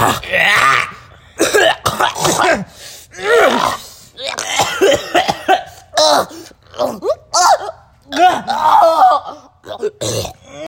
어.